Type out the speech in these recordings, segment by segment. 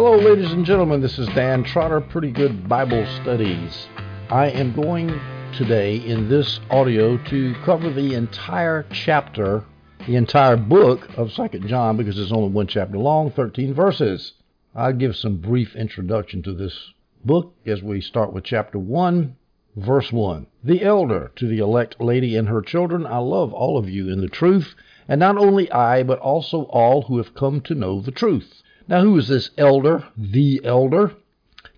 Hello, ladies and gentlemen. This is Dan Trotter, Pretty Good Bible Studies. I am going today in this audio to cover the entire chapter, the entire book of Second John, because it's only one chapter long, 13 verses. I'll give some brief introduction to this book as we start with chapter 1, verse 1. The elder to the elect lady and her children, I love all of you in the truth, and not only I, but also all who have come to know the truth. Now, who is this elder? The elder,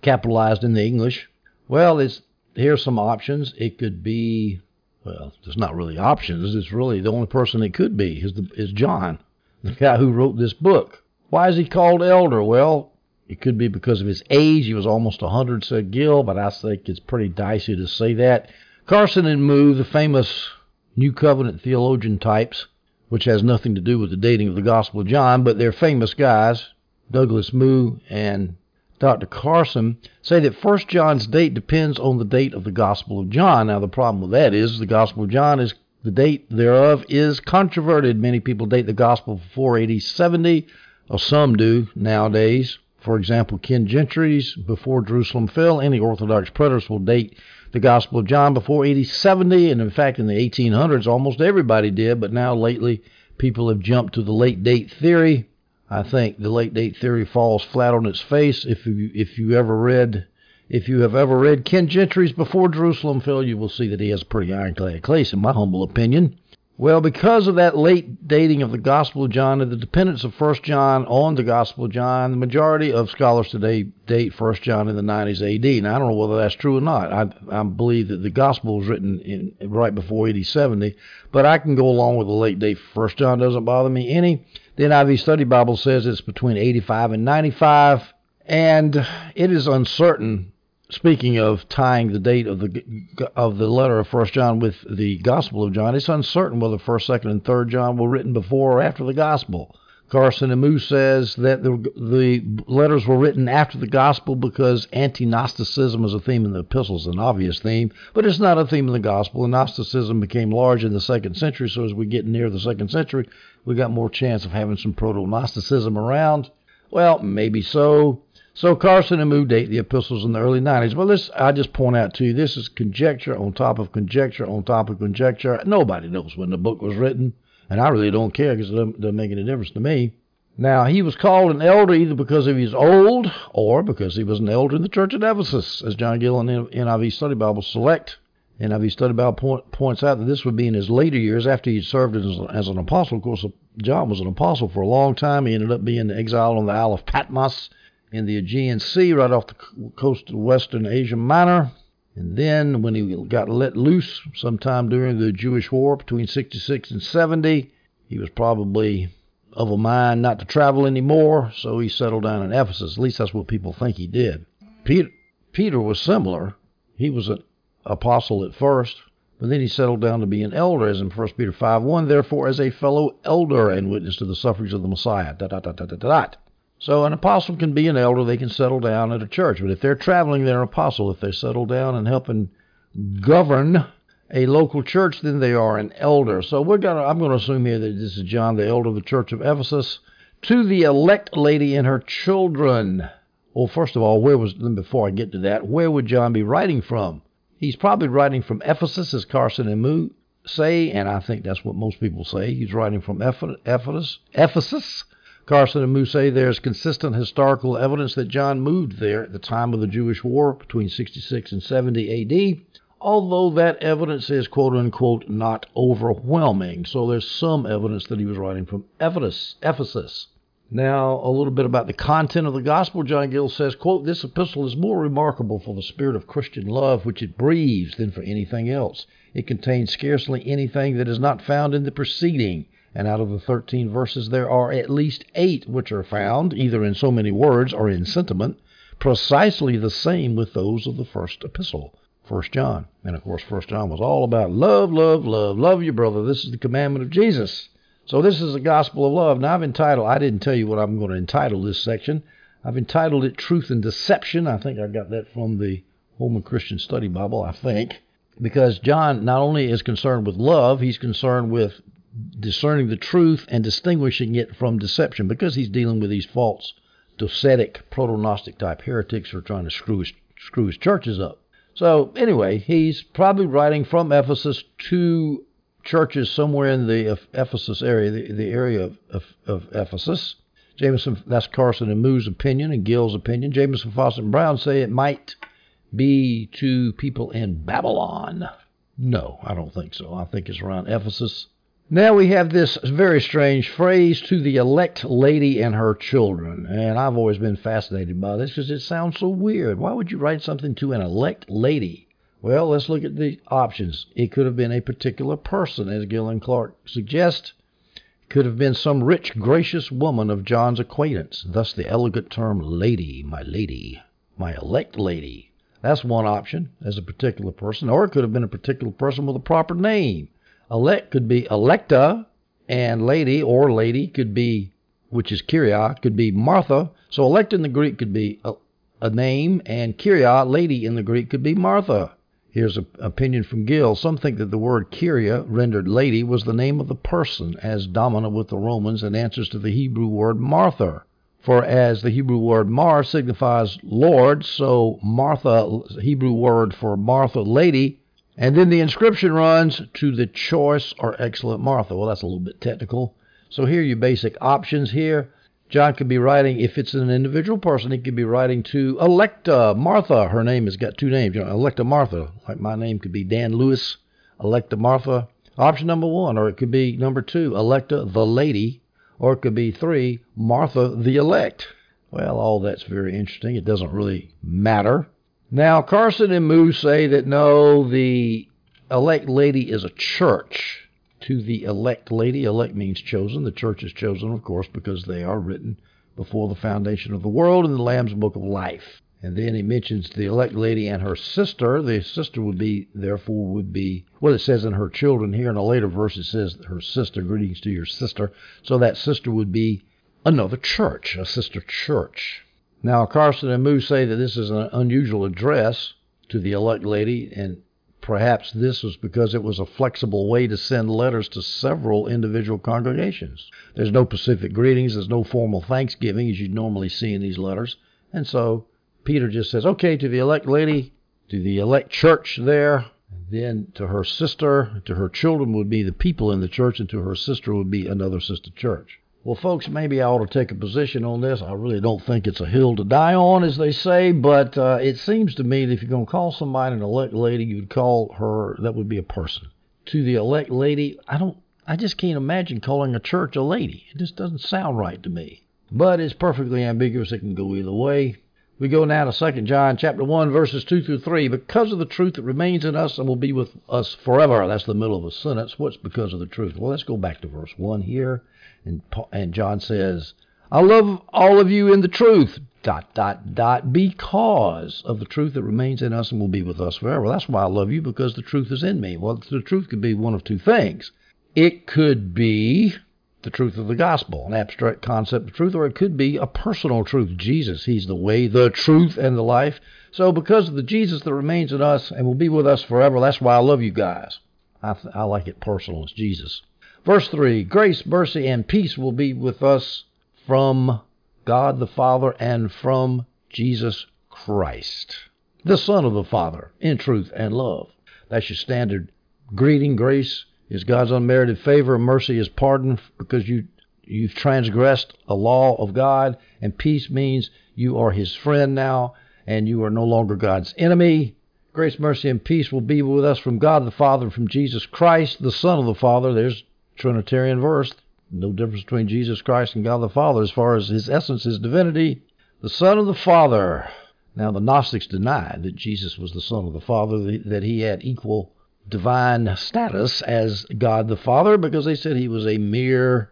capitalized in the English. Well, it's here's some options. It could be, well, there's not really options. It's really the only person it could be is the, is John, the guy who wrote this book. Why is he called elder? Well, it could be because of his age. He was almost 100, said Gill, but I think it's pretty dicey to say that. Carson and Moo, the famous New Covenant theologian types, which has nothing to do with the dating of the Gospel of John, but they're famous guys. Douglas Moo and Dr. Carson say that First John's date depends on the date of the Gospel of John. Now the problem with that is the Gospel of John is the date thereof is controverted. Many people date the Gospel before AD 70, or some do nowadays. For example, Ken Gentry's Before Jerusalem Fell. Any Orthodox preterists will date the Gospel of John before AD 70, and in fact, in the 1800s, almost everybody did. But now lately, people have jumped to the late date theory I think the late date theory falls flat on its face. If you if you ever read if you have ever read Ken Gentry's Before Jerusalem Fell, you will see that he has a pretty ironclad case, in my humble opinion. Well, because of that late dating of the Gospel of John and the dependence of First John on the Gospel of John, the majority of scholars today date First John in the 90s AD. Now, I don't know whether that's true or not. I, I believe that the Gospel was written in, right before AD 70, but I can go along with the late date First John. Doesn't bother me any. The NIV Study Bible says it's between 85 and 95, and it is uncertain. Speaking of tying the date of the of the letter of First John with the Gospel of John, it's uncertain whether First, Second, and Third John were written before or after the Gospel. Carson and Moose says that the, the letters were written after the gospel because anti-Gnosticism is a theme in the epistles, an obvious theme, but it's not a theme in the gospel. And Gnosticism became large in the second century, so as we get near the second century, we got more chance of having some proto-Gnosticism around. Well, maybe so. So Carson and Moo date the epistles in the early 90s. But this, I just point out to you, this is conjecture on top of conjecture on top of conjecture. Nobody knows when the book was written and I really don't care because it doesn't, make any difference to me. Now, he was called an elder either because he was old or because he was an elder in the church at Ephesus, as John Gill and NIV Study Bible select. NIV Study Bible point, points out that this would be in his later years after he'd served as, as an apostle. Of course, John was an apostle for a long time. He ended up being exiled on the Isle of Patmos in the Aegean Sea, right off the coast of western Asia Minor. And then, when he got let loose sometime during the Jewish War between 66 and 70, he was probably of a mind not to travel anymore, so he settled down in Ephesus. At least that's what people think he did. Peter, Peter was similar. He was an apostle at first, but then he settled down to be an elder, as in 1 Peter 5 1, therefore, as a fellow elder and witness to the sufferings of the Messiah. So an apostle can be an elder, they can settle down at a church. But if they're traveling, they're an apostle. If they settle down and helping govern a local church, then they are an elder. So we're gonna I'm gonna assume here that this is John, the elder of the church of Ephesus, to the elect lady and her children. Well, first of all, where was before I get to that, where would John be writing from? He's probably writing from Ephesus, as Carson and Moo say, and I think that's what most people say. He's writing from Ephesus, Ephesus, Carson and Moo say there's consistent historical evidence that John moved there at the time of the Jewish War between 66 and 70 AD, although that evidence is quote unquote not overwhelming. So there's some evidence that he was writing from. Ephesus. Now, a little bit about the content of the gospel. John Gill says, quote, This epistle is more remarkable for the spirit of Christian love which it breathes than for anything else. It contains scarcely anything that is not found in the preceding and out of the 13 verses, there are at least eight which are found, either in so many words or in sentiment, precisely the same with those of the first epistle, First John. And of course, First John was all about love, love, love, love your brother. This is the commandment of Jesus. So this is the gospel of love. Now I've entitled, I didn't tell you what I'm going to entitle this section. I've entitled it Truth and Deception. I think I got that from the Holman Christian Study Bible, I think. Because John not only is concerned with love, he's concerned with discerning the truth and distinguishing it from deception because he's dealing with these false docetic, proto-Gnostic type heretics who are trying to screw his, screw his churches up. So anyway, he's probably writing from Ephesus to churches somewhere in the Ephesus area, the, the area of, of, of Ephesus. Jamieson, that's Carson and Moo's opinion and Gill's opinion. Jamieson, Fausset, and Brown say it might be to people in Babylon. No, I don't think so. I think it's around Ephesus. Now we have this very strange phrase to the elect lady and her children. And I've always been fascinated by this because it sounds so weird. Why would you write something to an elect lady? Well, let's look at the options. It could have been a particular person, as Gill and Clarke suggest. It could have been some rich, gracious woman of John's acquaintance, thus the elegant term lady, my lady, my elect lady. That's one option, as a particular person, or it could have been a particular person with a proper name. Elect could be electa, and lady or lady could be, which is Kyria, could be Martha. So elect in the Greek could be a, a name, and Kyria, lady in the Greek, could be Martha. Here's an opinion from Gill. Some think that the word Kyria, rendered lady, was the name of the person, as Domina with the Romans and answers to the Hebrew word Martha. For as the Hebrew word mar signifies Lord, so Martha, Hebrew word for Martha, lady, and then the inscription runs to the choice or excellent Martha. Well, that's a little bit technical. So here are your basic options here. John could be writing, if it's an individual person, he could be writing to Electa Martha. Her name has got two names, you know, Electa Martha. Like my name could be Dan Lewis, Electa Martha. Option number one, or it could be number two, Electa the Lady or it could be three, Martha the elect. Well, all that's very interesting. It doesn't really matter. Now, Carson and Moo say that no, the elect lady is a church. To the elect lady, elect means chosen. The church is chosen, of course, because they are written before the foundation of the world in the Lamb's Book of Life. And then he mentions the elect lady and her sister. The sister would be, therefore, would be, well, it says in her children here in a later verse, it says her sister, greetings to your sister. So that sister would be another church, a sister church. Now, Carson and Moo say that this is an unusual address to the elect lady, and perhaps this was because it was a flexible way to send letters to several individual congregations. There's no specific greetings, there's no formal thanksgiving as you'd normally see in these letters, and so Peter just says, okay, to the elect lady, to the elect church there, then to her sister, to her children would be the people in the church, and to her sister would be another sister church. Well, folks, maybe I ought to take a position on this. I really don't think it's a hill to die on, as they say, but uh, it seems to me that if you're going to call somebody an elect lady, you'd call her, that would be a person. To the elect lady, I don't, I just can't imagine calling a church a lady. It just doesn't sound right to me. But it's perfectly ambiguous. It can go either way. We go now to 2 John chapter 1 verses 2 through 3. Because of the truth that remains in us and will be with us forever. That's the middle of a sentence. What's because of the truth? Well, let's go back to verse 1 here. And, and John says, I love all of you in the truth, dot, dot, dot, because of the truth that remains in us and will be with us forever. That's why I love you, because the truth is in me. Well, the truth could be one of two things. It could be the truth of the gospel, an abstract concept of truth, or it could be a personal truth. Jesus, He's the way, the truth, and the life. So, because of the Jesus that remains in us and will be with us forever, that's why I love you guys. I, th- I like it personal. It's Jesus. Verse 3 Grace, mercy, and peace will be with us from God the Father and from Jesus Christ, the Son of the Father, in truth and love. That's your standard greeting, grace, is God's unmerited favor. Mercy is pardon because you you've transgressed a law of God, and peace means you are His friend now, and you are no longer God's enemy. Grace, mercy, and peace will be with us from God the Father from Jesus Christ, the Son of the Father. There's Trinitarian verse. No difference between Jesus Christ and God the Father as far as His essence, His divinity. The Son of the Father. Now, the Gnostics denied that Jesus was the Son of the Father, that He had equal divine status as God the Father because they said he was a mere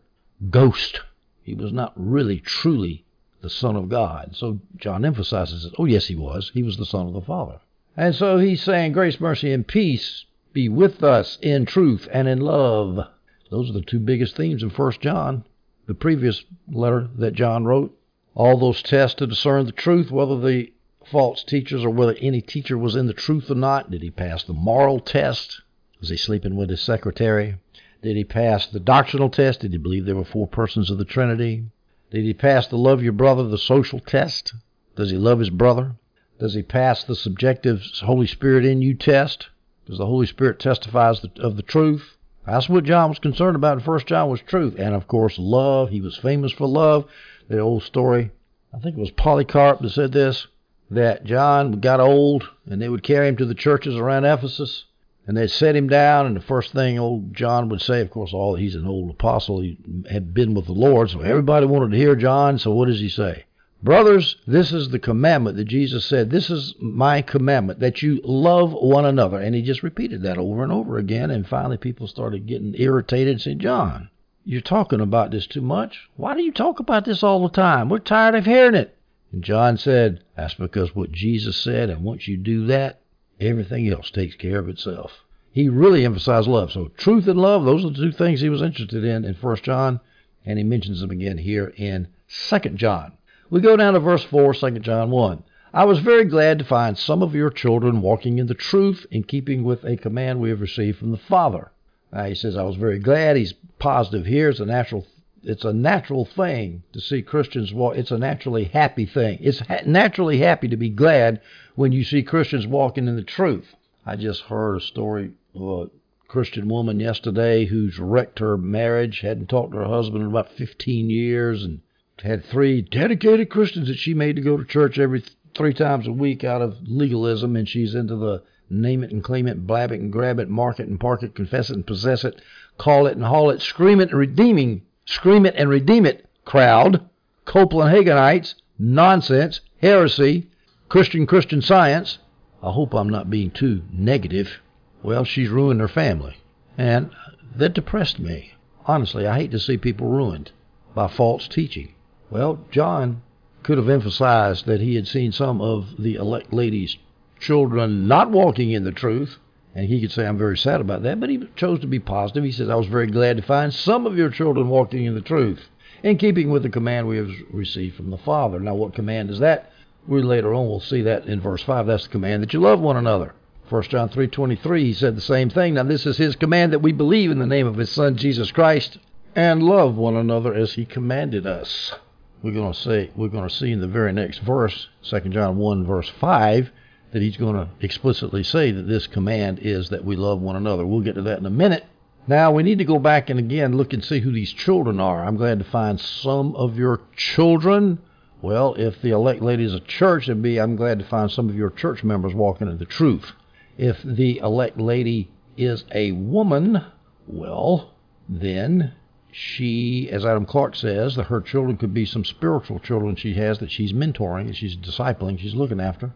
ghost. He was not really, truly the Son of God. So John emphasizes it. Oh, yes, he was. He was the Son of the Father. And so he's saying, Grace, mercy, and peace be with us in truth and in love. Those are the two biggest themes in 1 John, the previous letter that John wrote. All those tests to discern the truth, whether the false teachers or whether any teacher was in the truth or not. Did he pass the moral test? Was he sleeping with his secretary? Did he pass the doctrinal test? Did he believe there were four persons of the Trinity? Did he pass the love your brother the social test? Does he love his brother? Does he pass the subjective Holy Spirit in you test? Does the Holy Spirit testifies of the truth? That's what John was concerned about in First John was truth, and of course love. He was famous for love. The old story, I think it was Polycarp that said this, that John got old and they would carry him to the churches around Ephesus and they'd set him down and the first thing old John would say, of course, all he's an old apostle, he had been with the Lord, so everybody wanted to hear John. So what does he say? Brothers, this is the commandment that Jesus said. This is my commandment that you love one another. And he just repeated that over and over again. And finally, people started getting irritated and said, John, you're talking about this too much. Why do you talk about this all the time? We're tired of hearing it. And John said, That's because what Jesus said. And once you do that, everything else takes care of itself. He really emphasized love. So, truth and love, those are the two things he was interested in in 1 John. And he mentions them again here in 2 John. We go down to verse 4, 2 John 1. I was very glad to find some of your children walking in the truth in keeping with a command we have received from the Father. Now he says, I was very glad. He's positive here. It's a natural it's a natural thing to see Christians walk. It's a naturally happy thing. It's ha- naturally happy to be glad when you see Christians walking in the truth. I just heard a story of a Christian woman yesterday who's wrecked her marriage, hadn't talked to her husband in about 15 years, and had three dedicated Christians that she made to go to church every three times a week out of legalism, and she's into the name it and claim it, blab it and grab it, mark it and park it, confess it and possess it, call it and haul it, scream it and redeeming, scream it and redeem it crowd, Copeland Haginites, nonsense, heresy, Christian Christian science. I hope I'm not being too negative. Well, she's ruined her family, and that depressed me. Honestly, I hate to see people ruined by false teaching. Well, John could have emphasized that he had seen some of the elect lady's children not walking in the truth, and he could say, I'm very sad about that, but he chose to be positive. He says, I was very glad to find some of your children walking in the truth, in keeping with the command we have received from the Father. Now, what command is that? We later on will see that in verse 5. That's the command that you love one another. 1 John 3:23 he said the same thing. Now this is his command that we believe in the name of his son Jesus Christ and love one another as he commanded us we're going to say we're going to see in the very next verse, 2 John 1 verse 5, that he's going to explicitly say that this command is that we love one another. We'll get to that in a minute. Now we need to go back and again look and see who these children are. I'm glad to find some of your children. Well, if the elect lady is a church, it'd be I'm glad to find some of your church members walking in the truth. If the elect lady is a woman, well, then she, as Adam Clarke says, that her children could be some spiritual children she has that she's mentoring and she's discipling, she's looking after.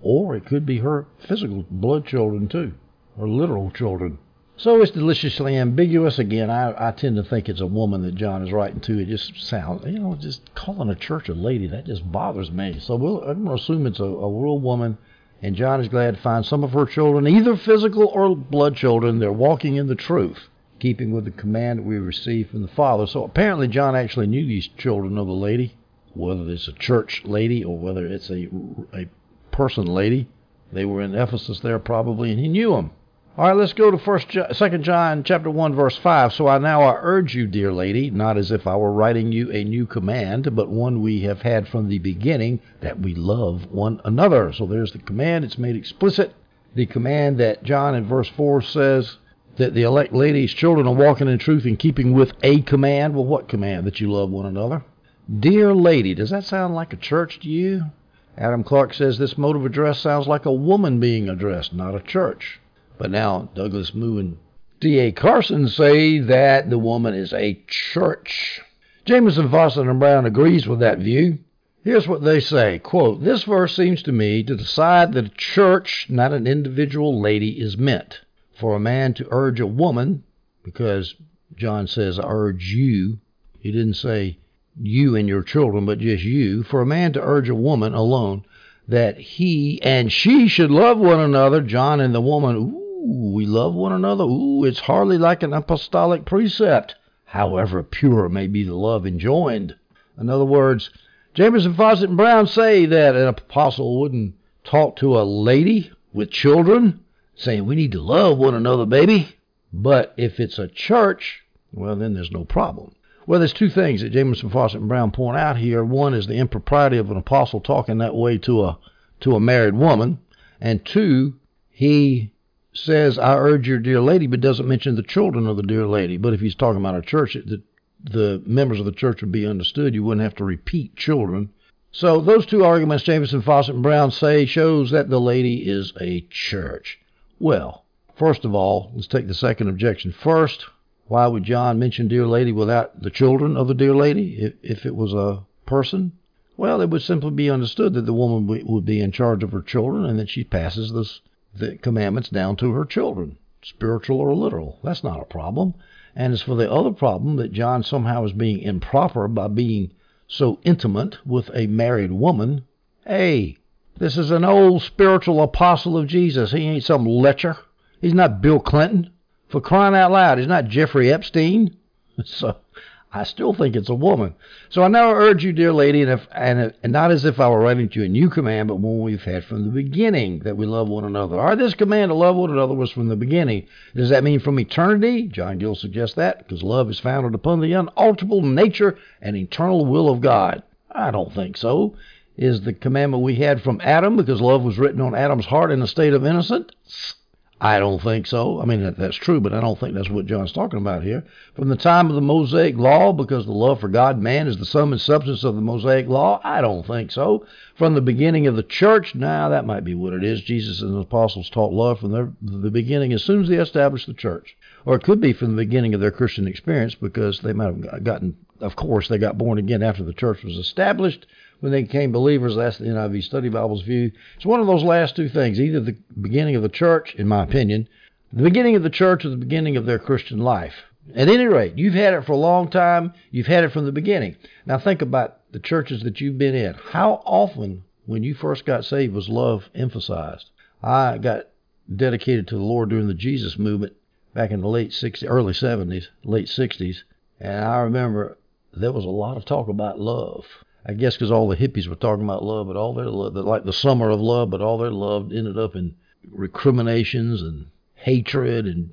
Or it could be her physical blood children too, her literal children. So it's deliciously ambiguous. Again, I, I tend to think it's a woman that John is writing to. It just sounds, you know, just calling a church a lady, that just bothers me. So we'll, I'm going to assume it's a, a real woman. And John is glad to find some of her children, either physical or blood children, they're walking in the truth keeping with the command that we received from the Father. So apparently, John actually knew these children of the lady, whether it's a church lady or whether it's a, a person lady. They were in Ephesus there probably, and he knew them. All right, let's go to First, Second John, chapter one, verse five. So I now I urge you, dear lady, not as if I were writing you a new command, but one we have had from the beginning, that we love one another. So there's the command; it's made explicit. The command that John in verse four says that the elect lady's children are walking in truth in keeping with a command. Well, what command? That you love one another. Dear lady, does that sound like a church to you? Adam Clarke says this mode of address sounds like a woman being addressed, not a church. But now Douglas Moo and D.A. Carson say that the woman is a church. Jamieson, Fausset, and Brown agrees with that view. Here's what they say, quote, This verse seems to me to decide that a church, not an individual lady, is meant for a man to urge a woman, because John says, urge you. He didn't say you and your children, but just you. For a man to urge a woman alone that he and she should love one another, John and the woman, ooh, we love one another. Ooh, it's hardly like an apostolic precept, however pure may be the love enjoined. In other words, Jamieson, Fausset, and Brown say that an apostle wouldn't talk to a lady with children saying we need to love one another, baby. But if it's a church, well, then there's no problem. Well, there's two things that Jamieson, Fausset, and Brown point out here. One is the impropriety of an apostle talking that way to a to a married woman, and two, he says, "I urge your dear lady," but doesn't mention the children of the dear lady. But if he's talking about a church, the the members of the church would be understood. You wouldn't have to repeat children. So those two arguments, Jamieson, Fausset, and Brown say, shows that the lady is a church. Well, first of all, let's take the second objection first. Why would John mention dear lady without the children of the dear lady if, if it was a person? Well, it would simply be understood that the woman would be in charge of her children and that she passes this, the commandments down to her children, spiritual or literal. That's not a problem. And as for the other problem that John somehow is being improper by being so intimate with a married woman, hey, this is an old spiritual apostle of Jesus. He ain't some lecher. He's not Bill Clinton. For crying out loud, he's not Jeffrey Epstein. So I still think it's a woman. So I now urge you, dear lady, and, if, and, and not as if I were writing to you a new command, but one we've had from the beginning, that we love one another. Or this command to love one another was from the beginning. Does that mean from eternity? John Gill suggests that, because love is founded upon the unalterable nature and eternal will of God. I don't think so. Is the commandment we had from Adam, because love was written on Adam's heart in a state of innocence? I don't think so. I mean, that, that's true, but I don't think that's what John's talking about here. From the time of the Mosaic Law, because the love for God, man, is the sum and substance of the Mosaic Law? I don't think so. From the beginning of the church? Now, that might be what it is. Jesus and the apostles taught love from the, the beginning as soon as they established the church. Or it could be from the beginning of their Christian experience because they might have gotten, of course, they got born again after the church was established when they became believers. That's the NIV Study Bible's view. It's one of those last two things either the beginning of the church, in my opinion, the beginning of the church or the beginning of their Christian life. At any rate, you've had it for a long time. You've had it from the beginning. Now think about the churches that you've been in. How often, when you first got saved, was love emphasized? I got dedicated to the Lord during the Jesus movement back in the late 60s, early 70s, late 60s, and I remember there was a lot of talk about love. I guess because all the hippies were talking about love, but all their love, like the summer of love, but all their love ended up in recriminations and hatred and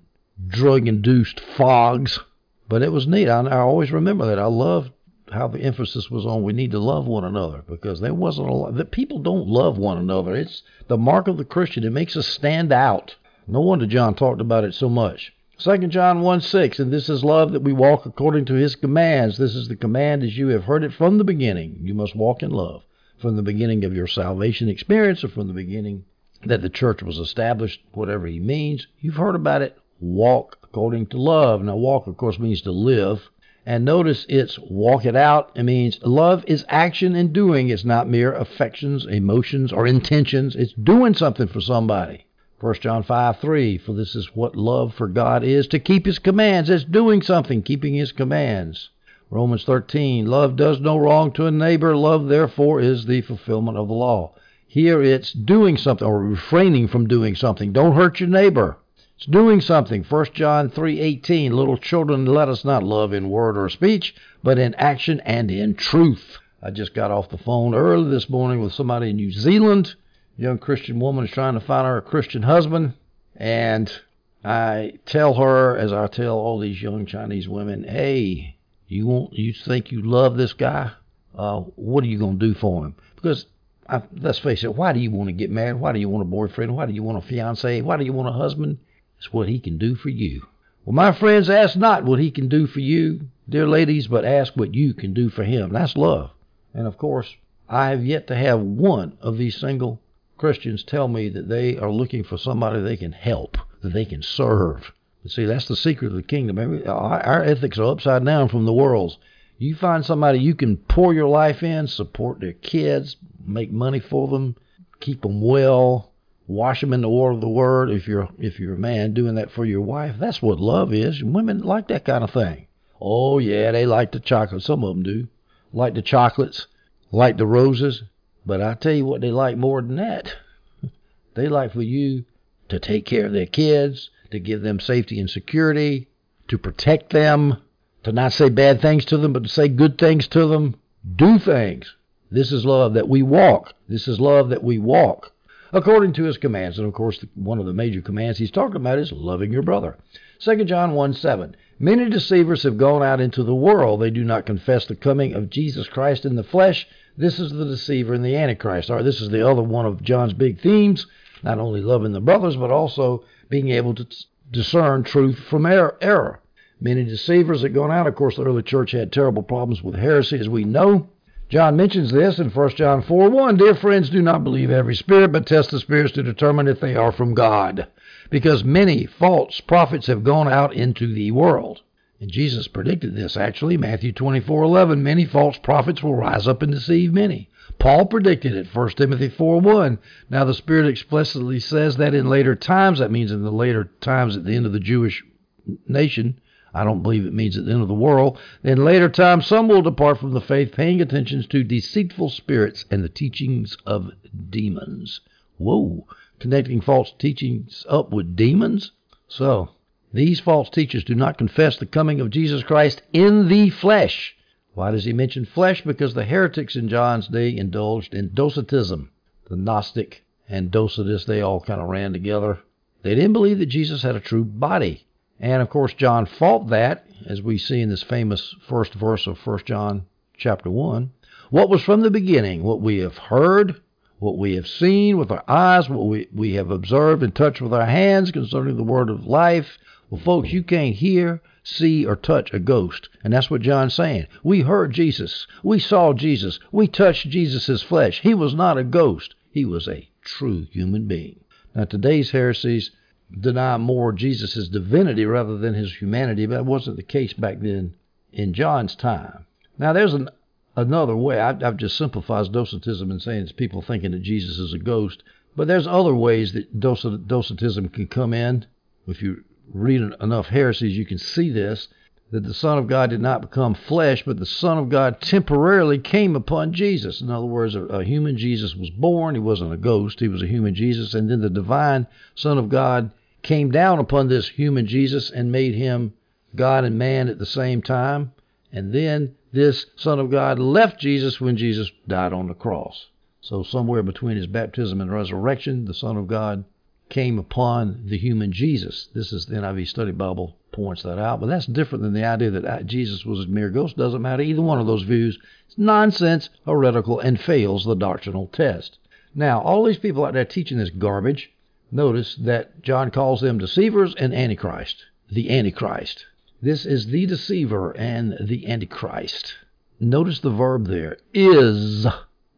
drug-induced fogs. But it was neat. I, I always remember that. I loved how the emphasis was on we need to love one another because there wasn't a lot that people don't love one another. It's the mark of the Christian. It makes us stand out. No wonder John talked about it so much. 2 John 1 6, and this is love that we walk according to his commands. This is the command as you have heard it from the beginning. You must walk in love. From the beginning of your salvation experience or from the beginning that the church was established, whatever he means, you've heard about it. Walk according to love. Now, walk, of course, means to live. And notice it's walk it out. It means love is action and doing. It's not mere affections, emotions, or intentions. It's doing something for somebody. 1 John 5 3, for this is what love for God is to keep his commands. It's doing something, keeping his commands. Romans 13, love does no wrong to a neighbor. Love, therefore, is the fulfillment of the law. Here it's doing something or refraining from doing something. Don't hurt your neighbor. It's doing something. 1 John 3:18 Little children let us not love in word or speech, but in action and in truth. I just got off the phone early this morning with somebody in New Zealand young Christian woman is trying to find her a Christian husband, and I tell her, as I tell all these young Chinese women, hey, you want you think you love this guy? Uh, what are you gonna do for him? Because I, let's face it, why do you want to get married? Why do you want a boyfriend? Why do you want a fiance? Why do you want a husband? It's what he can do for you. Well, my friends, ask not what he can do for you, dear ladies, but ask what you can do for him. That's love. And of course, I have yet to have one of these single Christians tell me that they are looking for somebody they can help, that they can serve. But see, that's the secret of the kingdom. Our ethics are upside down from the world's. You find somebody you can pour your life in, support their kids, make money for them, keep them well, wash them in the water of the word. If you're if you're a man doing that for your wife, that's what love is. Women like that kind of thing. Oh yeah, they like the chocolate. Some of them do. Like the chocolates, like the roses. But I tell you what they like more than that. They like for you to take care of their kids, to give them safety and security, to protect them, to not say bad things to them, but to say good things to them. Do things. This is love that we walk. This is love that we walk according to his commands. And of course, one of the major commands he's talking about is loving your brother. 2 John 1 7. Many deceivers have gone out into the world. They do not confess the coming of Jesus Christ in the flesh. This is the deceiver and the antichrist. All right, this is the other one of John's big themes. Not only loving the brothers, but also being able to discern truth from er-, error. Many deceivers had gone out. Of course, the early church had terrible problems with heresy, as we know. John mentions this in 1 John 4 1. Dear friends, do not believe every spirit, but test the spirits to determine if they are from God. Because many false prophets have gone out into the world. And Jesus predicted this actually, Matthew 24 11. Many false prophets will rise up and deceive many. Paul predicted it, 1 Timothy 4 1. Now, the Spirit explicitly says that in later times, that means in the later times at the end of the Jewish nation, I don't believe it means at the end of the world. In later times, some will depart from the faith, paying attention to deceitful spirits and the teachings of demons. Whoa, connecting false teachings up with demons? So, these false teachers do not confess the coming of Jesus Christ in the flesh. Why does he mention flesh? Because the heretics in John's day indulged in Docetism. The Gnostic and Docetists, they all kind of ran together. They didn't believe that Jesus had a true body. And of course, John fought that, as we see in this famous first verse of 1 John chapter 1. What was from the beginning, what we have heard, what we have seen with our eyes, what we, we have observed and touched with our hands concerning the word of life. Well, folks, you can't hear, see, or touch a ghost. And that's what John's saying. We heard Jesus. We saw Jesus. We touched Jesus' flesh. He was not a ghost. He was a true human being. Now, today's heresies deny more Jesus' divinity rather than his humanity, but that wasn't the case back then in John's time. Now, there's an, another way. I, have just simplified Docetism in saying it's people thinking that Jesus is a ghost, but there's other ways that Docetism can come in. If you read enough heresies, you can see this that the Son of God did not become flesh, but the Son of God temporarily came upon Jesus. In other words, a, a, human Jesus was born. He wasn't a ghost, he was a human Jesus. And then the divine Son of God came down upon this human Jesus and made him God and man at the same time. And then this Son of God left Jesus when Jesus died on the cross. So, somewhere between his baptism and resurrection, the Son of God came upon the human Jesus. This is the NIV Study Bible points that out, but that's different than the idea that uh, Jesus was a mere ghost. Doesn't matter. Either one of those views is nonsense, heretical, and fails the doctrinal test. Now, all these people out there teaching this garbage, notice that John calls them deceivers and antichrist. The antichrist. This is the deceiver and the antichrist. Notice the verb there is.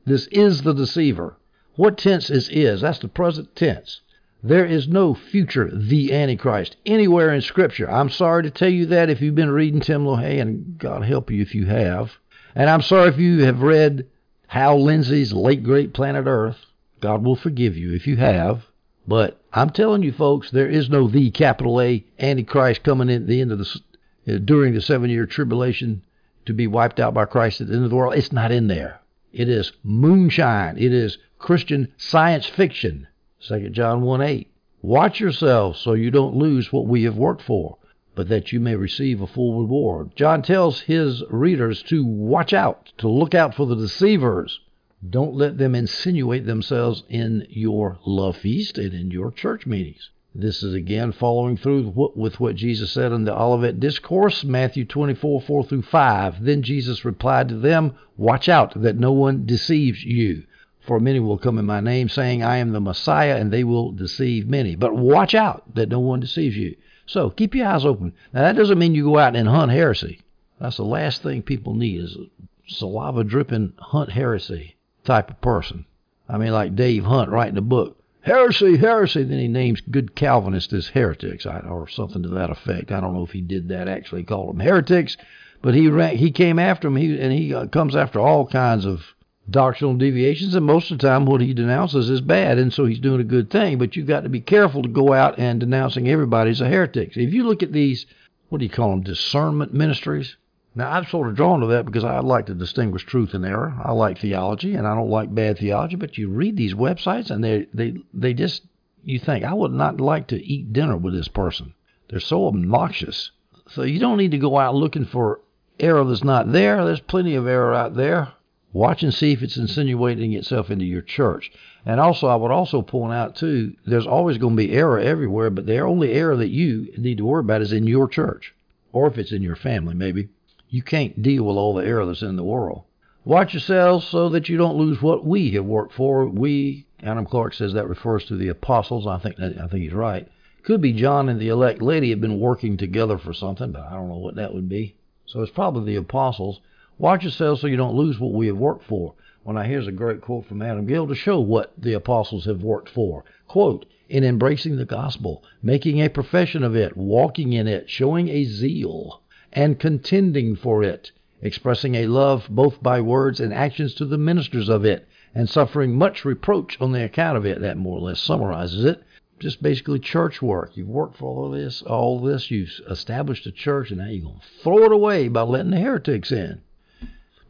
This is the deceiver. What tense is is? That's the present tense. There is no future the Antichrist anywhere in Scripture. I'm sorry to tell you that if you've been reading Tim LaHaye, and God help you if you have. And I'm sorry if you have read Hal Lindsey's late great Planet Earth. God will forgive you if you have. But I'm telling you, folks, there is no the capital A Antichrist coming in at the end of the uh, during the seven year tribulation to be wiped out by Christ at the end of the world. It's not in there. It is moonshine. It is Christian science fiction. 2 John 1 8. Watch yourselves so you don't lose what we have worked for, but that you may receive a full reward. John tells his readers to watch out, to look out for the deceivers. Don't let them insinuate themselves in your love feast and in your church meetings. This is again following through with what Jesus said in the Olivet Discourse, Matthew 24, 4 through 5. Then Jesus replied to them, Watch out that no one deceives you. For many will come in my name, saying, I am the Messiah, and they will deceive many. But watch out that no one deceives you. So keep your eyes open. Now, that doesn't mean you go out and hunt heresy. That's the last thing people need is a saliva dripping hunt heresy type of person. I mean, like Dave Hunt writing a book. Heresy, heresy. Then he names good Calvinists as heretics, or something to that effect. I don't know if he did that actually, called them heretics, but he ran, he came after them, he, and he uh, comes after all kinds of doctrinal deviations, and most of the time what he denounces is bad, and so he's doing a good thing. But you've got to be careful to go out and denouncing everybody as a heretic. If you look at these, what do you call them, discernment ministries? Now, I'm sort of drawn to that because I like to distinguish truth and error. I like theology, and I don't like bad theology. But you read these websites, and they they they just you think I would not like to eat dinner with this person. They're so obnoxious. So you don't need to go out looking for error that's not there. There's plenty of error out there. Watch and see if it's insinuating itself into your church. And also, I would also point out too, there's always going to be error everywhere, but the only error that you need to worry about is in your church, or if it's in your family, maybe. You can't deal with all the error that's in the world. Watch yourselves so that you don't lose what we have worked for. We, Adam Clarke says that refers to the apostles. I think I think he's right. Could be John and the elect lady have been working together for something, but I don't know what that would be. So it's probably the apostles. Watch yourselves so you don't lose what we have worked for. Well, now here's a great quote from Adam Gill to show what the apostles have worked for. Quote, in embracing the gospel, making a profession of it, walking in it, showing a zeal, and contending for it, expressing a love both by words and actions to the ministers of it, and suffering much reproach on the account of it. That more or less summarizes it. Just basically church work. You've worked for all this, all this. You've established a church, and now you're going to throw it away by letting the heretics in.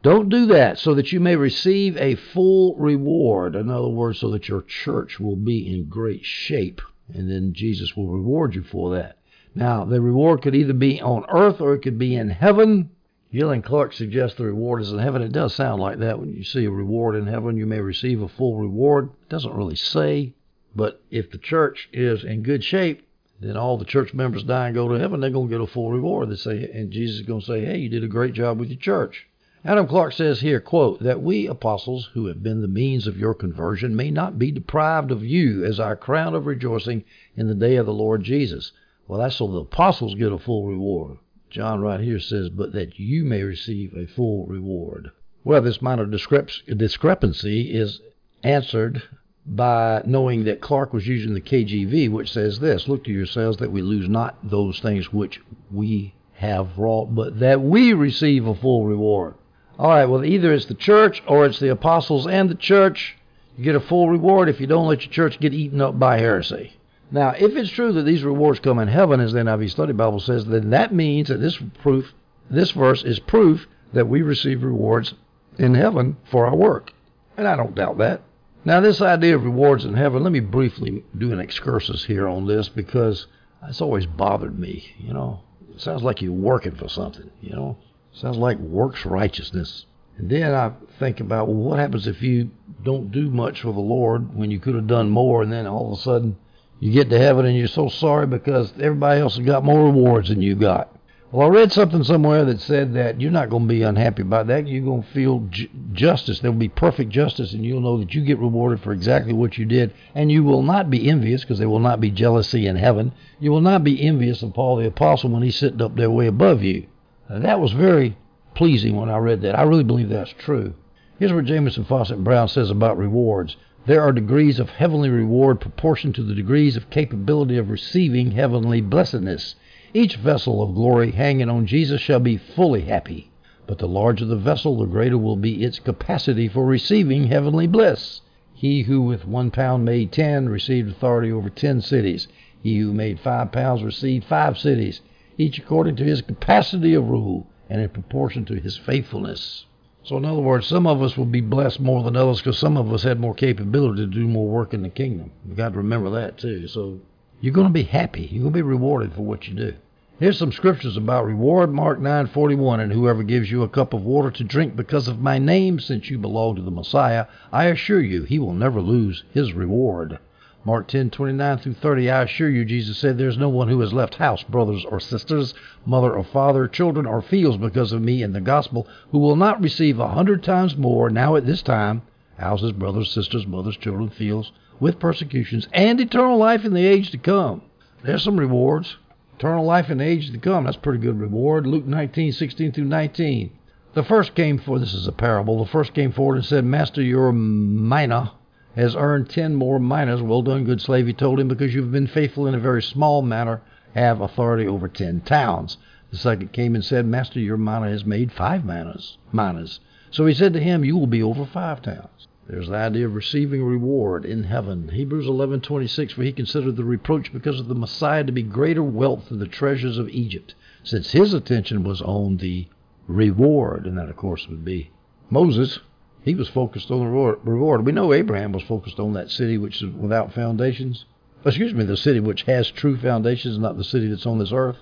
Don't do that so that you may receive a full reward. In other words, so that your church will be in great shape, and then Jesus will reward you for that. Now, the reward could either be on earth or it could be in heaven. Gill and Clarke suggest the reward is in heaven. It does sound like that. When you see a reward in heaven, you may receive a full reward. It doesn't really say. But if the church is in good shape, then all the church members die and go to heaven, they're going to get a full reward. They say, and Jesus is going to say, hey, you did a great job with your church. Adam Clarke says here, quote, that we apostles who have been the means of your conversion may not be deprived of you as our crown of rejoicing in the day of the Lord Jesus. Well, that's so the apostles get a full reward. John right here says, but that you may receive a full reward. Well, this minor discrepancy is answered by knowing that Clarke was using the KJV, which says this Look to yourselves that we lose not those things which we have wrought, but that we receive a full reward. All right, well, either it's the church or it's the apostles and the church. You get a full reward if you don't let your church get eaten up by heresy. Now, if it's true that these rewards come in heaven, as the NIV Study Bible says, then that means that this proof, this verse is proof that we receive rewards in heaven for our work. And I don't doubt that. Now, this idea of rewards in heaven, let me briefly do an excursus here on this because it's always bothered me. You know, it sounds like you're working for something, you know. Sounds like works righteousness. And then I think about well, what happens if you don't do much for the Lord when you could have done more, and then all of a sudden you get to heaven and you're so sorry because everybody else has got more rewards than you got. Well, I read something somewhere that said that you're not going to be unhappy about that. You're going to feel ju- justice. There will be perfect justice, and you'll know that you get rewarded for exactly what you did. And you will not be envious because there will not be jealousy in heaven. You will not be envious of Paul the Apostle when he's sitting up there way above you. That was very pleasing when I read that. I really believe that's true. Here's what Jamieson Fausset Brown says about rewards. There are degrees of heavenly reward proportioned to the degrees of capability of receiving heavenly blessedness. Each vessel of glory hanging on Jesus shall be fully happy. But the larger the vessel, the greater will be its capacity for receiving heavenly bliss. He who with one pound made ten received authority over ten cities. He who made five pounds received five cities each according to his capacity of rule and in proportion to his faithfulness. So, in other words, some of us will be blessed more than others because some of us had more capability to do more work in the kingdom. You've got to remember that too. So, you're going to be happy. You're going to be rewarded for what you do. Here's some scriptures about reward. Mark 9:41, and whoever gives you a cup of water to drink because of my name, since you belong to the Messiah, I assure you, he will never lose his reward. Mark 10, 29 through 30, I assure you, Jesus said, there's no one who has left house, brothers or sisters, mother or father, children or fields because of me and the gospel, who will not receive a hundred times more now at this time, houses, brothers, sisters, mothers, children, fields, with persecutions, and eternal life in the age to come. There's some rewards. Eternal life in the age to come, that's pretty good reward. Luke 19, 16 through 19. The first came for, this is a parable, the first came forward and said, Master, your mina has earned ten more minas. Well done, good slave, he told him, because you've been faithful in a very small matter, have authority over ten towns. The second came and said, Master, your mina has made five minas. minas. So he said to him, You will be over five towns. There's the idea of receiving reward in heaven. Hebrews 11:26 for he considered the reproach because of the Messiah to be greater wealth than the treasures of Egypt, since his attention was on the reward, and that of course would be Moses. He was focused on the reward. We know Abraham was focused on that city which is without foundations. Excuse me, the city which has true foundations, not the city that's on this earth.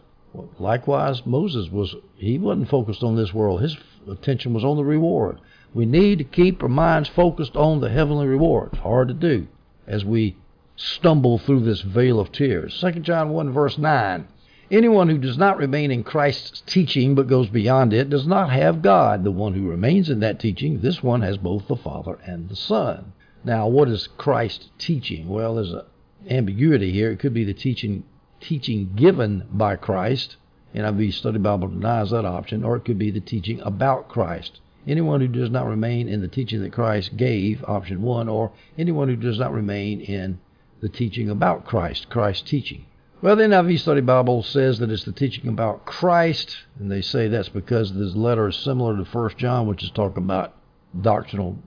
Likewise, Moses was he wasn't focused on this world. His attention was on the reward. We need to keep our minds focused on the heavenly reward. It's hard to do as we stumble through this vale of tears. 2 John 1 verse 9. Anyone who does not remain in Christ's teaching but goes beyond it does not have God. The one who remains in that teaching, this one has both the Father and the Son. Now, what is Christ teaching? Well, there's an ambiguity here. It could be the teaching teaching given by Christ. NIV Study Bible denies that option, or it could be the teaching about Christ. Anyone who does not remain in the teaching that Christ gave, option one, or anyone who does not remain in the teaching about Christ, Christ's teaching. Well, the NIV Study Bible says that it's the teaching about Christ, and they say that's because this letter is similar to 1 John, which is talking about doctrinal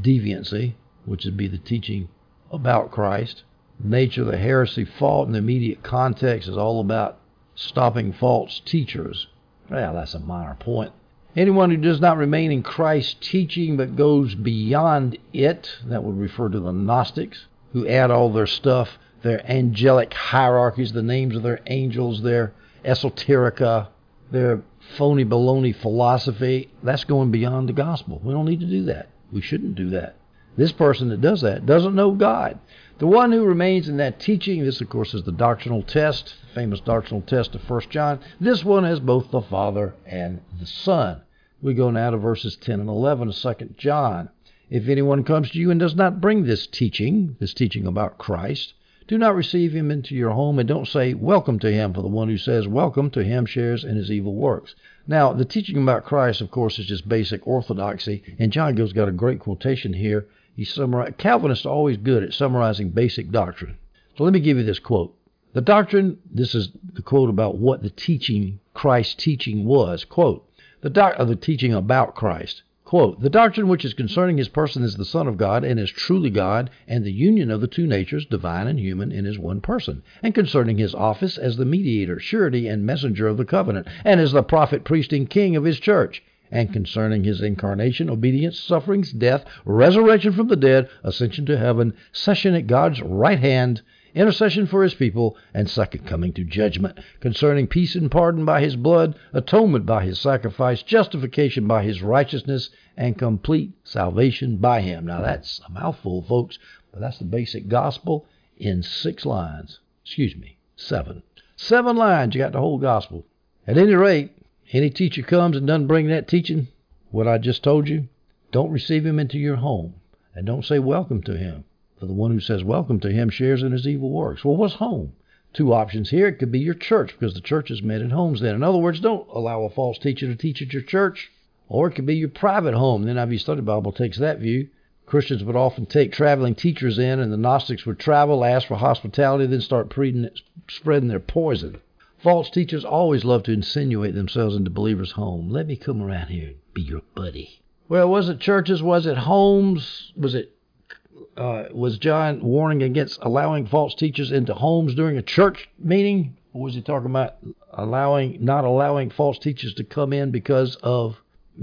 deviancy, which would be the teaching about Christ. nature of the heresy fault in the immediate context is all about stopping false teachers. Well, that's a minor point. Anyone who does not remain in Christ's teaching but goes beyond it, that would refer to the Gnostics, who add all their stuff their angelic hierarchies, the names of their angels, their esoterica, their phony baloney philosophy. That's going beyond the gospel. We don't need to do that. We shouldn't do that. This person that does that doesn't know God. The one who remains in that teaching, this of course is the doctrinal test, the famous doctrinal test of 1 John. This one has both the Father and the Son. We go now to verses 10 and 11 of 2 John. If anyone comes to you and does not bring this teaching, this teaching about Christ, do not receive him into your home and don't say welcome to him, for the one who says welcome to him shares in his evil works. Now, the teaching about Christ, of course, is just basic orthodoxy, and John Gill's got a great quotation here. He summarize, Calvinists are always good at summarizing basic doctrine. So let me give you this quote. The doctrine, this is the quote about what the teaching, Christ's teaching was. Quote, the, doc, the teaching about Christ. Quote, the doctrine which is concerning his person is the Son of God and is truly God, and the union of the two natures, divine and human, in his one person, and concerning his office as the mediator, surety, and messenger of the covenant, and as the prophet, priest, and king of his church, and concerning his incarnation, obedience, sufferings, death, resurrection from the dead, ascension to heaven, session at God's right hand, intercession for his people, and second coming to judgment, concerning peace and pardon by his blood, atonement by his sacrifice, justification by his righteousness, and complete salvation by him. Now that's a mouthful, folks, but that's the basic gospel in six lines. Excuse me, seven. Seven lines, you got the whole gospel. At any rate, any teacher comes and doesn't bring that teaching, what I just told you, don't receive him into your home and don't say welcome to him. For the one who says welcome to him shares in his evil works. Well, what's home? Two options here. It could be your church because the church is met at homes then. In other words, don't allow a false teacher to teach at your church. Or it could be your private home. The NIV Study Bible takes that view. Christians would often take traveling teachers in, and the Gnostics would travel, ask for hospitality, then start spreading their poison. False teachers always love to insinuate themselves into believers' home. Let me come around here and be your buddy. Well, was it churches? Was it homes? Was it uh, was John warning against allowing false teachers into homes during a church meeting? Or was he talking about allowing, not allowing false teachers to come in because of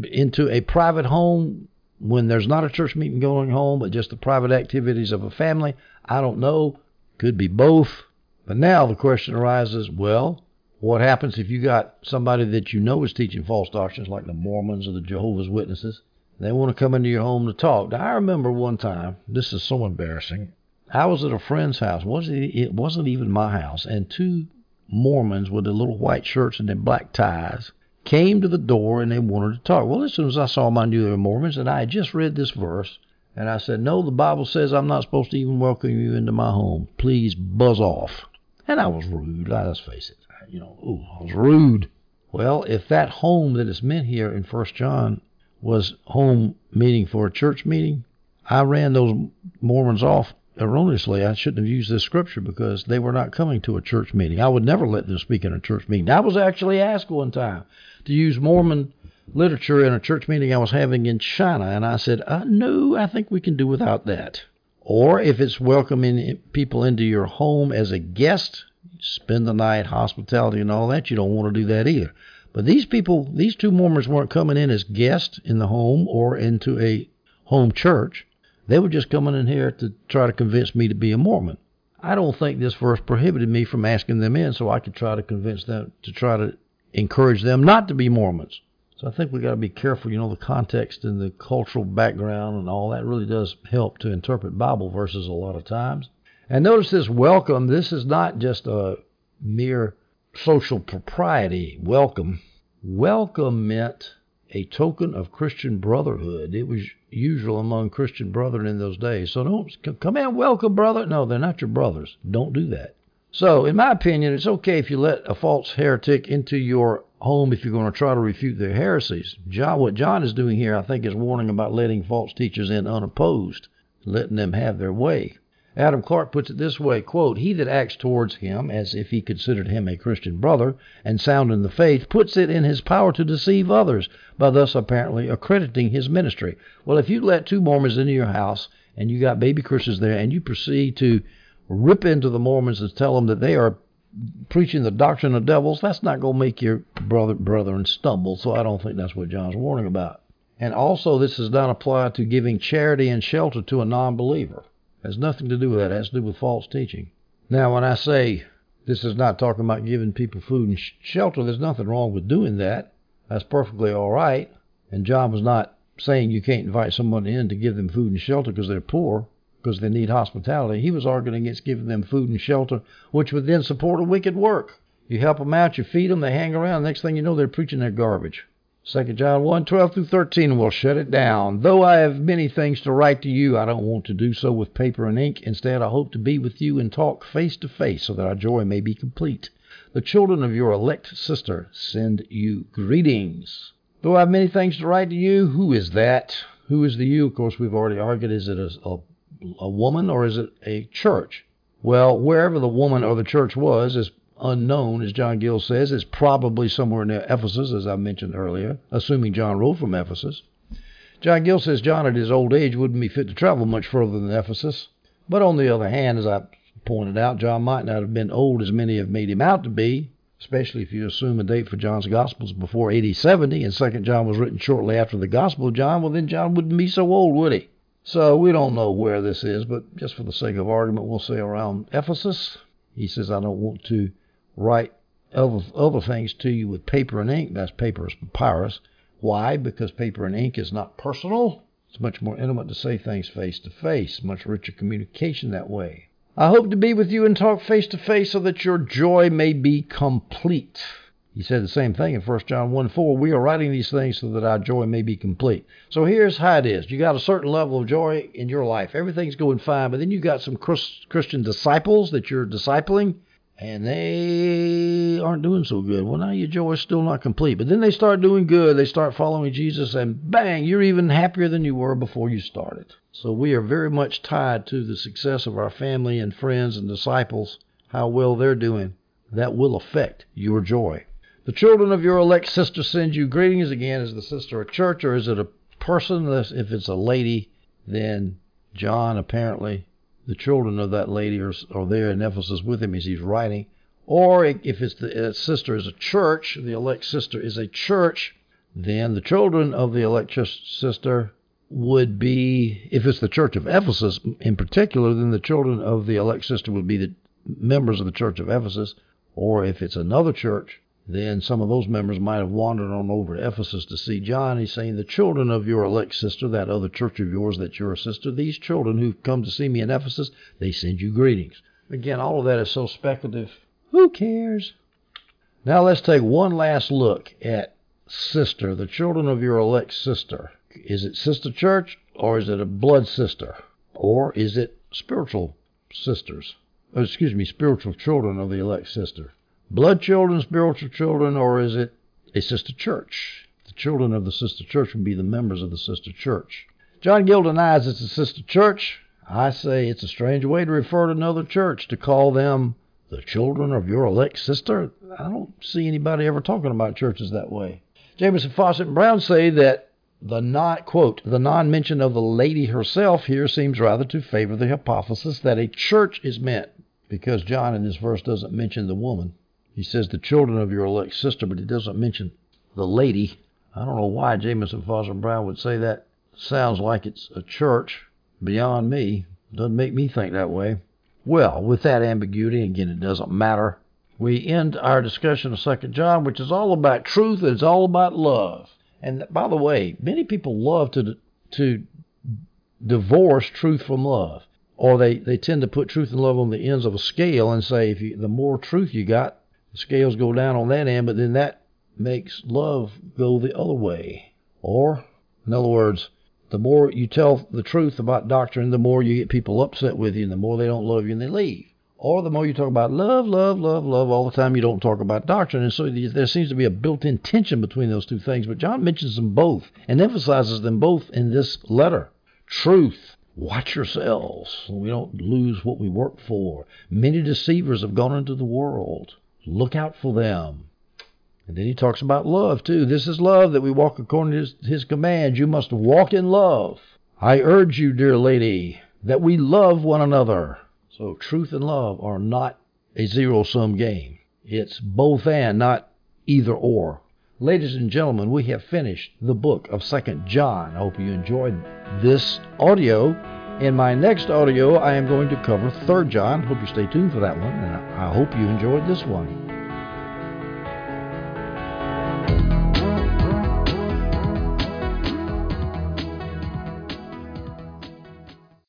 into a private home when there's not a church meeting going home, but just the private activities of a family? I don't know. Could be both. But now the question arises: Well, what happens if you got somebody that you know is teaching false doctrines, like the Mormons or the Jehovah's Witnesses? They want to come into your home to talk. Now, I remember one time, this is so embarrassing. I was at a friend's house. It wasn't even my house. And two Mormons with their little white shirts and their black ties came to the door and they wanted to talk. Well, as soon as I saw them, I knew they were Mormons. And I had just read this verse. And I said, No, the Bible says I'm not supposed to even welcome you into my home. Please buzz off. And I was rude. Let's face it. You know, ooh, I was rude. Well, if that home that is meant here in First John was home meeting for a church meeting, I ran those Mormons off erroneously. I shouldn't have used this scripture because they were not coming to a church meeting. I would never let them speak in a church meeting. I was actually asked one time to use Mormon literature in a church meeting I was having in China, and I said, uh, no, I think we can do without that. Or if it's welcoming people into your home as a guest, spend the night, hospitality, and all that, you don't want to do that either. But these people, these two Mormons weren't coming in as guests in the home or into a home church. They were just coming in here to try to convince me to be a Mormon. I don't think this verse prohibited me from asking them in so I could try to convince them to try to encourage them not to be Mormons. So I think we got to be careful, you know, the context and the cultural background and all that really does help to interpret Bible verses a lot of times. And notice this welcome, this is not just a mere social propriety welcome. Welcome meant a token of Christian brotherhood. It was usual among Christian brethren in those days. So don't come in, welcome, brother. No, they're not your brothers. Don't do that. So, in my opinion, it's okay if you let a false heretic into your home if you're going to try to refute their heresies. John, what John is doing here, I think, is warning about letting false teachers in unopposed, letting them have their way. Adam Clarke puts it this way, quote, He that acts towards him as if he considered him a Christian brother and sound in the faith puts it in his power to deceive others by thus apparently accrediting his ministry. Well, if you let two Mormons into your house and you got baby Christians there and you proceed to rip into the Mormons and tell them that they are preaching the doctrine of devils, that's not going to make your brother brethren stumble. So I don't think that's what John's warning about. And also, this does not apply to giving charity and shelter to a non-believer. It has nothing to do with that. It has to do with false teaching. Now, when I say this is not talking about giving people food and sh- shelter, there's nothing wrong with doing that. That's perfectly all right. And John was not saying you can't invite someone in to give them food and shelter because they're poor because they need hospitality. He was arguing against giving them food and shelter, which would then support a wicked work. You help them out, you feed them, they hang around. Next thing you know, they're preaching their garbage. 2 John 1 12 through 13 will shut it down. Though I have many things to write to you, I don't want to do so with paper and ink. Instead, I hope to be with you and talk face to face so that our joy may be complete. The children of your elect sister send you greetings. Though I have many things to write to you, who is that? Who is the you? Of course, we've already argued. Is it a, a a woman or is it a church? Well, wherever the woman or the church was is unknown, as John Gill says. is probably somewhere near Ephesus, as I mentioned earlier, assuming John wrote from Ephesus. John Gill says John at his old age wouldn't be fit to travel much further than Ephesus. But on the other hand, as I pointed out, John might not have been old as many have made him out to be, especially if you assume a date for John's Gospels before AD 70, and Second John was written shortly after the Gospel of John. Well, then John wouldn't be so old, would he? So we don't know where this is, but just for the sake of argument, we'll say around Ephesus. He says, I don't want to write other, other things to you with paper and ink. That's paper is papyrus. Why? Because paper and ink is not personal. It's much more intimate to say things face to face, much richer communication that way. I hope to be with you and talk face to face so that your joy may be complete. He said the same thing in 1 John 1 4. We are writing these things so that our joy may be complete. So here's how it is. You got a certain level of joy in your life. Everything's going fine, but then you got some Christian disciples that you're discipling, and they aren't doing so good. Well, now your joy is still not complete. But then they start doing good. They start following Jesus, and bang, you're even happier than you were before you started. So we are very much tied to the success of our family and friends and disciples, how well they're doing. That will affect your joy. The children of your elect sister send you greetings. Again, is the sister a church or is it a person? If it's a lady, then John apparently, the children of that lady are, are there in Ephesus with him as he's writing. Or if it's the uh, sister is a church, the elect sister is a church, then the children of the elect sister would be, if it's the church of Ephesus in particular, then the children of the elect sister would be the members of the church of Ephesus. Or if it's another church, then some of those members might have wandered on over to Ephesus to see John. He's saying, The children of your elect sister, that other church of yours that's your sister, these children who've come to see me in Ephesus, they send you greetings. Again, all of that is so speculative. Who cares? Now let's take one last look at sister, the children of your elect sister. Is it sister church or is it a blood sister? Or is it spiritual sisters? Oh, excuse me, spiritual children of the elect sister blood children, spiritual children, or is it a sister church? The children of the sister church would be the members of the sister church. John Gill denies it's a sister church. I say it's a strange way to refer to another church to call them the children of your elect sister. I don't see anybody ever talking about churches that way. Jamieson Fausset, and Brown say that the not quote the non-mention of the lady herself here seems rather to favor the hypothesis that a church is meant because John in this verse doesn't mention the woman. He says the children of your elect sister, but he doesn't mention the lady. I don't know why Jamieson Fausset Brown would say that. Sounds like it's a church beyond me. Doesn't make me think that way. Well, with that ambiguity, again, it doesn't matter. We end our discussion of Second John, which is all about truth and it's all about love. And by the way, many people love to to divorce truth from love, or they, they tend to put truth and love on the ends of a scale and say if you, the more truth you got, the scales go down on that end, but then that makes love go the other way. Or, in other words, the more you tell the truth about doctrine, the more you get people upset with you, and the more they don't love you and they leave. Or the more you talk about love, love, love, love all the time, you don't talk about doctrine. And so there seems to be a built in tension between those two things. But John mentions them both and emphasizes them both in this letter. Truth. Watch yourselves. We don't lose what we work for. Many deceivers have gone into the world. Look out for them. And then he talks about love, too. This is love that we walk according to his, his commands. You must walk in love. I urge you, dear lady, that we love one another. So truth and love are not a zero sum game. It's both and, not either or. Ladies and gentlemen, we have finished the book of Second John. I hope you enjoyed this audio. In my next audio, I am going to cover Third John. Hope you stay tuned for that one, and I hope you enjoyed this one.